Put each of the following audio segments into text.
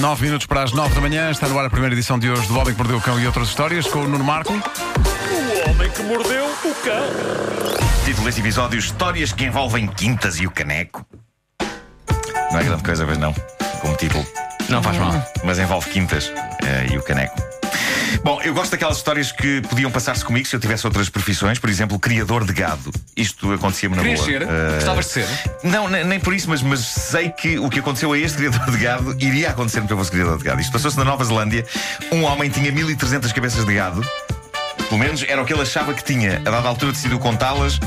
9 minutos para as 9 da manhã, está no ar a primeira edição de hoje do Homem que Mordeu o Cão e outras histórias, com o Nuno Marco. O homem que mordeu o cão. Título deste episódio: Histórias que envolvem quintas e o caneco. Não é grande coisa, mas não. Como título. Não faz mal. Mas envolve quintas eh, e o caneco. Bom, eu gosto daquelas histórias que podiam passar-se comigo se eu tivesse outras profissões, por exemplo, criador de gado. Isto acontecia-me na Querias boa. ser? Eh, Gostavas de ser? Não, ne- nem por isso, mas, mas sei que o que aconteceu a este criador de gado iria acontecer-me que eu fosse criador de gado. Isto passou-se na Nova Zelândia. Um homem tinha 1300 cabeças de gado. Pelo menos era o que ele achava que tinha. A dada altura decidiu contá-las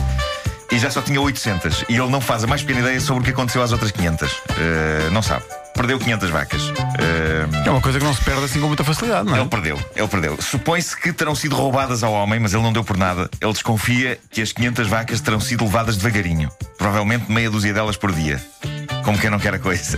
e já só tinha 800. E ele não faz a mais pequena ideia sobre o que aconteceu às outras 500. Eh, não sabe. Perdeu 500 vacas. Eh, É uma coisa que não se perde assim com muita facilidade, não é? ele perdeu, ele perdeu. Supõe-se que terão sido roubadas ao homem, mas ele não deu por nada. Ele desconfia que as 500 vacas terão sido levadas devagarinho. Provavelmente meia dúzia delas por dia. Como quem não quer a coisa.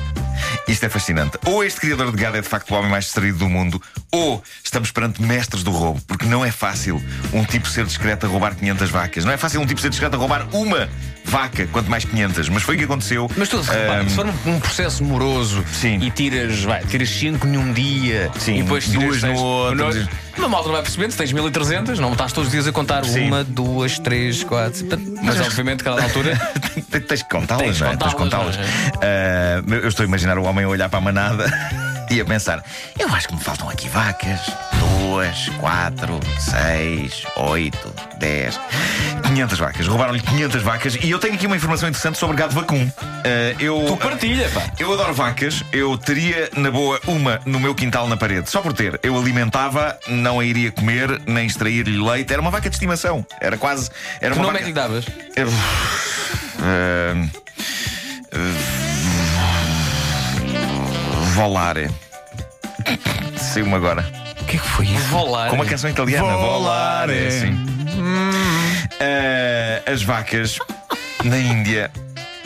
Isto é fascinante. Ou este criador de gado é de facto o homem mais distraído do mundo, ou estamos perante mestres do roubo, porque não é fácil um tipo ser discreto a roubar 500 vacas. Não é fácil um tipo ser discreto a roubar uma vaca, quanto mais 500. Mas foi o que aconteceu. Mas tu repara, Ahm, se for um, um processo moroso Sim. e tiras, vai, tiras 5 num dia Sim, e depois tiras duas no seis outro. Uma malta não vai percebendo, se tens 1300, não estás todos os dias a contar Sim. uma, duas, três, quatro. Mas obviamente, cada altura. Tens que contá-las, não é? Tens de contá-las. Ah, eu estou a imaginar o homem a olhar para a manada e a pensar: eu acho que me faltam aqui vacas. Duas, quatro, seis, oito, dez. 500 vacas. Roubaram-lhe 500 vacas. E eu tenho aqui uma informação interessante sobre gado vacum. Ah, eu, Tu partilha, pá. eu adoro vacas. Eu teria, na boa, uma no meu quintal na parede. Só por ter. Eu alimentava, não a iria comer, nem extrair-lhe leite. Era uma vaca de estimação. Era quase. Era Que uma nome é que vaca... lhe davas? Eu- Ahm, ah, Volare. Saiu-me agora. O que é que foi isso? Volar. Com uma canção italiana. Volare. Sim. Ah, as vacas na Índia.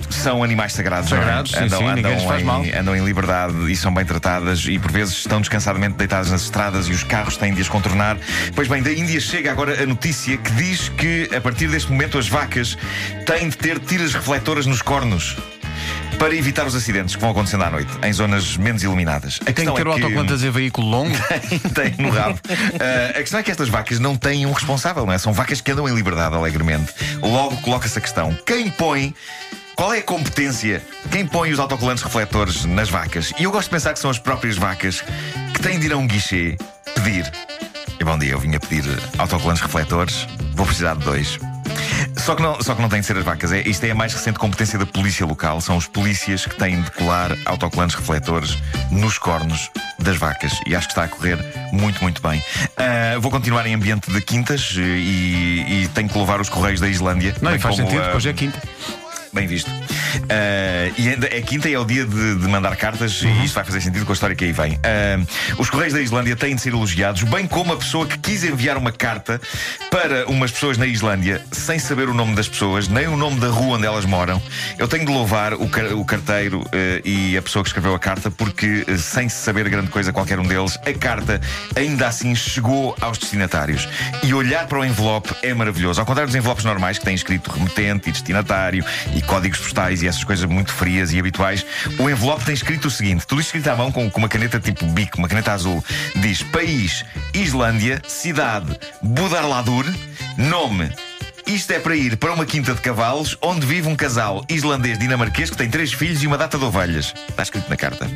São animais sagrados, não é? Sagrados, sim, sim, ninguém lhes faz em, mal. andam em liberdade e são bem tratadas e por vezes estão descansadamente deitadas nas estradas e os carros têm de as contornar. Pois bem, da Índia chega agora a notícia que diz que a partir deste momento as vacas têm de ter tiras refletoras nos cornos. Para evitar os acidentes que vão acontecendo à noite, em zonas menos iluminadas. A Tem que questão ter o é que- autocolante a dizer veículo longo. tem no rabo. Ah, a questão é que estas vacas não têm um responsável, não é? São vacas que andam em liberdade alegremente. Logo coloca-se a questão: quem põe. Qual é a competência? Quem põe os autocolantes refletores nas vacas? E eu gosto de pensar que são as próprias vacas que têm de ir a um guichê pedir. E bom dia, eu vim a pedir autocolantes refletores, vou precisar de dois. Só que, não, só que não tem de ser as vacas. É, isto é a mais recente competência da polícia local. São os polícias que têm de colar autocolantes refletores nos cornos das vacas. E acho que está a correr muito, muito bem. Ah, vou continuar em ambiente de quintas eh, e, e tenho que louvar os correios da Islândia. Não, faz como, sentido, porque hoje é quinta. Bem visto. Ah, e ainda é quinta e é o dia de, de mandar cartas, Uhum. e isto vai fazer sentido com a história que aí vem. Ah, os Correios da Islândia têm de ser elogiados, bem como a pessoa que quis enviar uma carta para umas pessoas na Islândia, sem saber o nome das pessoas, nem o nome da rua onde elas moram. Eu tenho de louvar o, car- o carteiro ah, e a pessoa que escreveu a carta, porque, sem se saber grande coisa qualquer um deles, a carta ainda assim chegou aos destinatários. E olhar para o envelope é maravilhoso. Ao contrário dos envelopes normais, que têm escrito remetente e destinatário e códigos postais e essas coisas muito frias e habituais, o envelope tem escrito o seguinte: tudo escrito à mão com, com uma caneta tipo bico, uma caneta azul. Diz país, Islândia, cidade, Budarladur, nome. Isto é para ir para uma quinta de cavalos onde vive um casal islandês dinamarquês que tem três filhos e uma data de ovelhas. Está escrito na carta.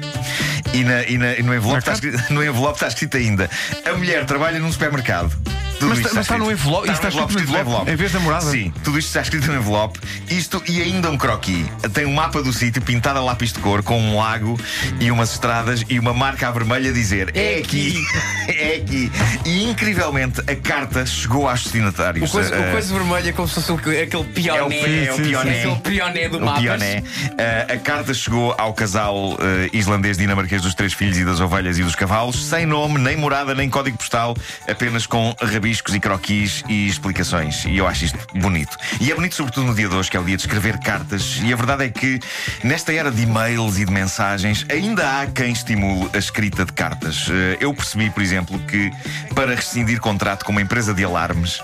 E, na- e na- e no, envelope está escrito, no envelope está escrito ainda: a mulher trabalha num supermercado. Tudo Mas isto está- mas está no envelope? Está escrito no envelope, em vez da morada? Sim, tudo isto está escrito no envelope. Isto e ainda um croquis. Tem um mapa do sítio pintado a lápis de cor com um lago e umas estradas e uma marca a vermelho a dizer: É aqui, é aqui. E incrivelmente a carta chegou aos destinatários. O coisa, Ah, o coisa vermelha é como se fosse aquele pioné. é o, é o pioné. Pioné do mapas. pioné. Ah, a carta chegou ao casal ah, islandês dinamarquês dos três filhos e das ovelhas e dos cavalos, sem nome, nem morada, nem código postal, apenas com rabiscos e croquis e explicações. E eu acho isto bonito. E é bonito, sobretudo no dia de hoje, que é o dia de escrever cartas. E a verdade é que, nesta era de e-mails e de mensagens, ainda há quem estimule a escrita de cartas. Ah, eu percebi, por exemplo, que para rescindir contrato com uma empresa de alarmes,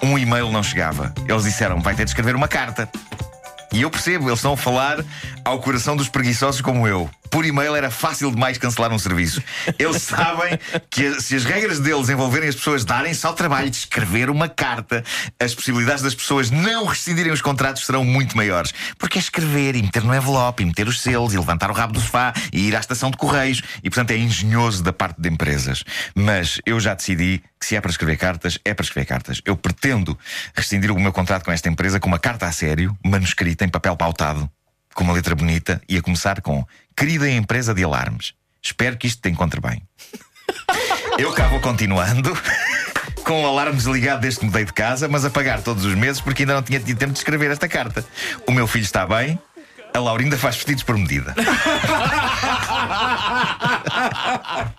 um e-mail não chegava. Eles disseram: vai ter de escrever uma carta. E eu percebo, eles estão a falar ao coração dos preguiçosos como eu. Por e-mail era fácil demais cancelar um serviço. Eles sabem que se as regras deles envolverem as pessoas darem-se ao trabalho de escrever uma carta, as possibilidades das pessoas não rescindirem os contratos serão muito maiores. Porque é escrever e meter no envelope, e meter os selos, e levantar o rabo do sofá, e ir à estação de correios. E portanto é engenhoso da parte de empresas. Mas eu já decidi que se é para escrever cartas, é para escrever cartas. Eu pretendo rescindir o meu contrato com esta empresa com uma carta a sério, manuscrita em papel pautado, com uma letra bonita, e a começar com Querida empresa de alarmes, espero que isto te encontre bem. Eu cá vou continuando. Com o alarme desligado desde que mudei de casa, mas a pagar todos os meses porque ainda não tinha tido tempo de escrever esta carta. O meu filho está bem, a Laurinda faz vestidos por medida.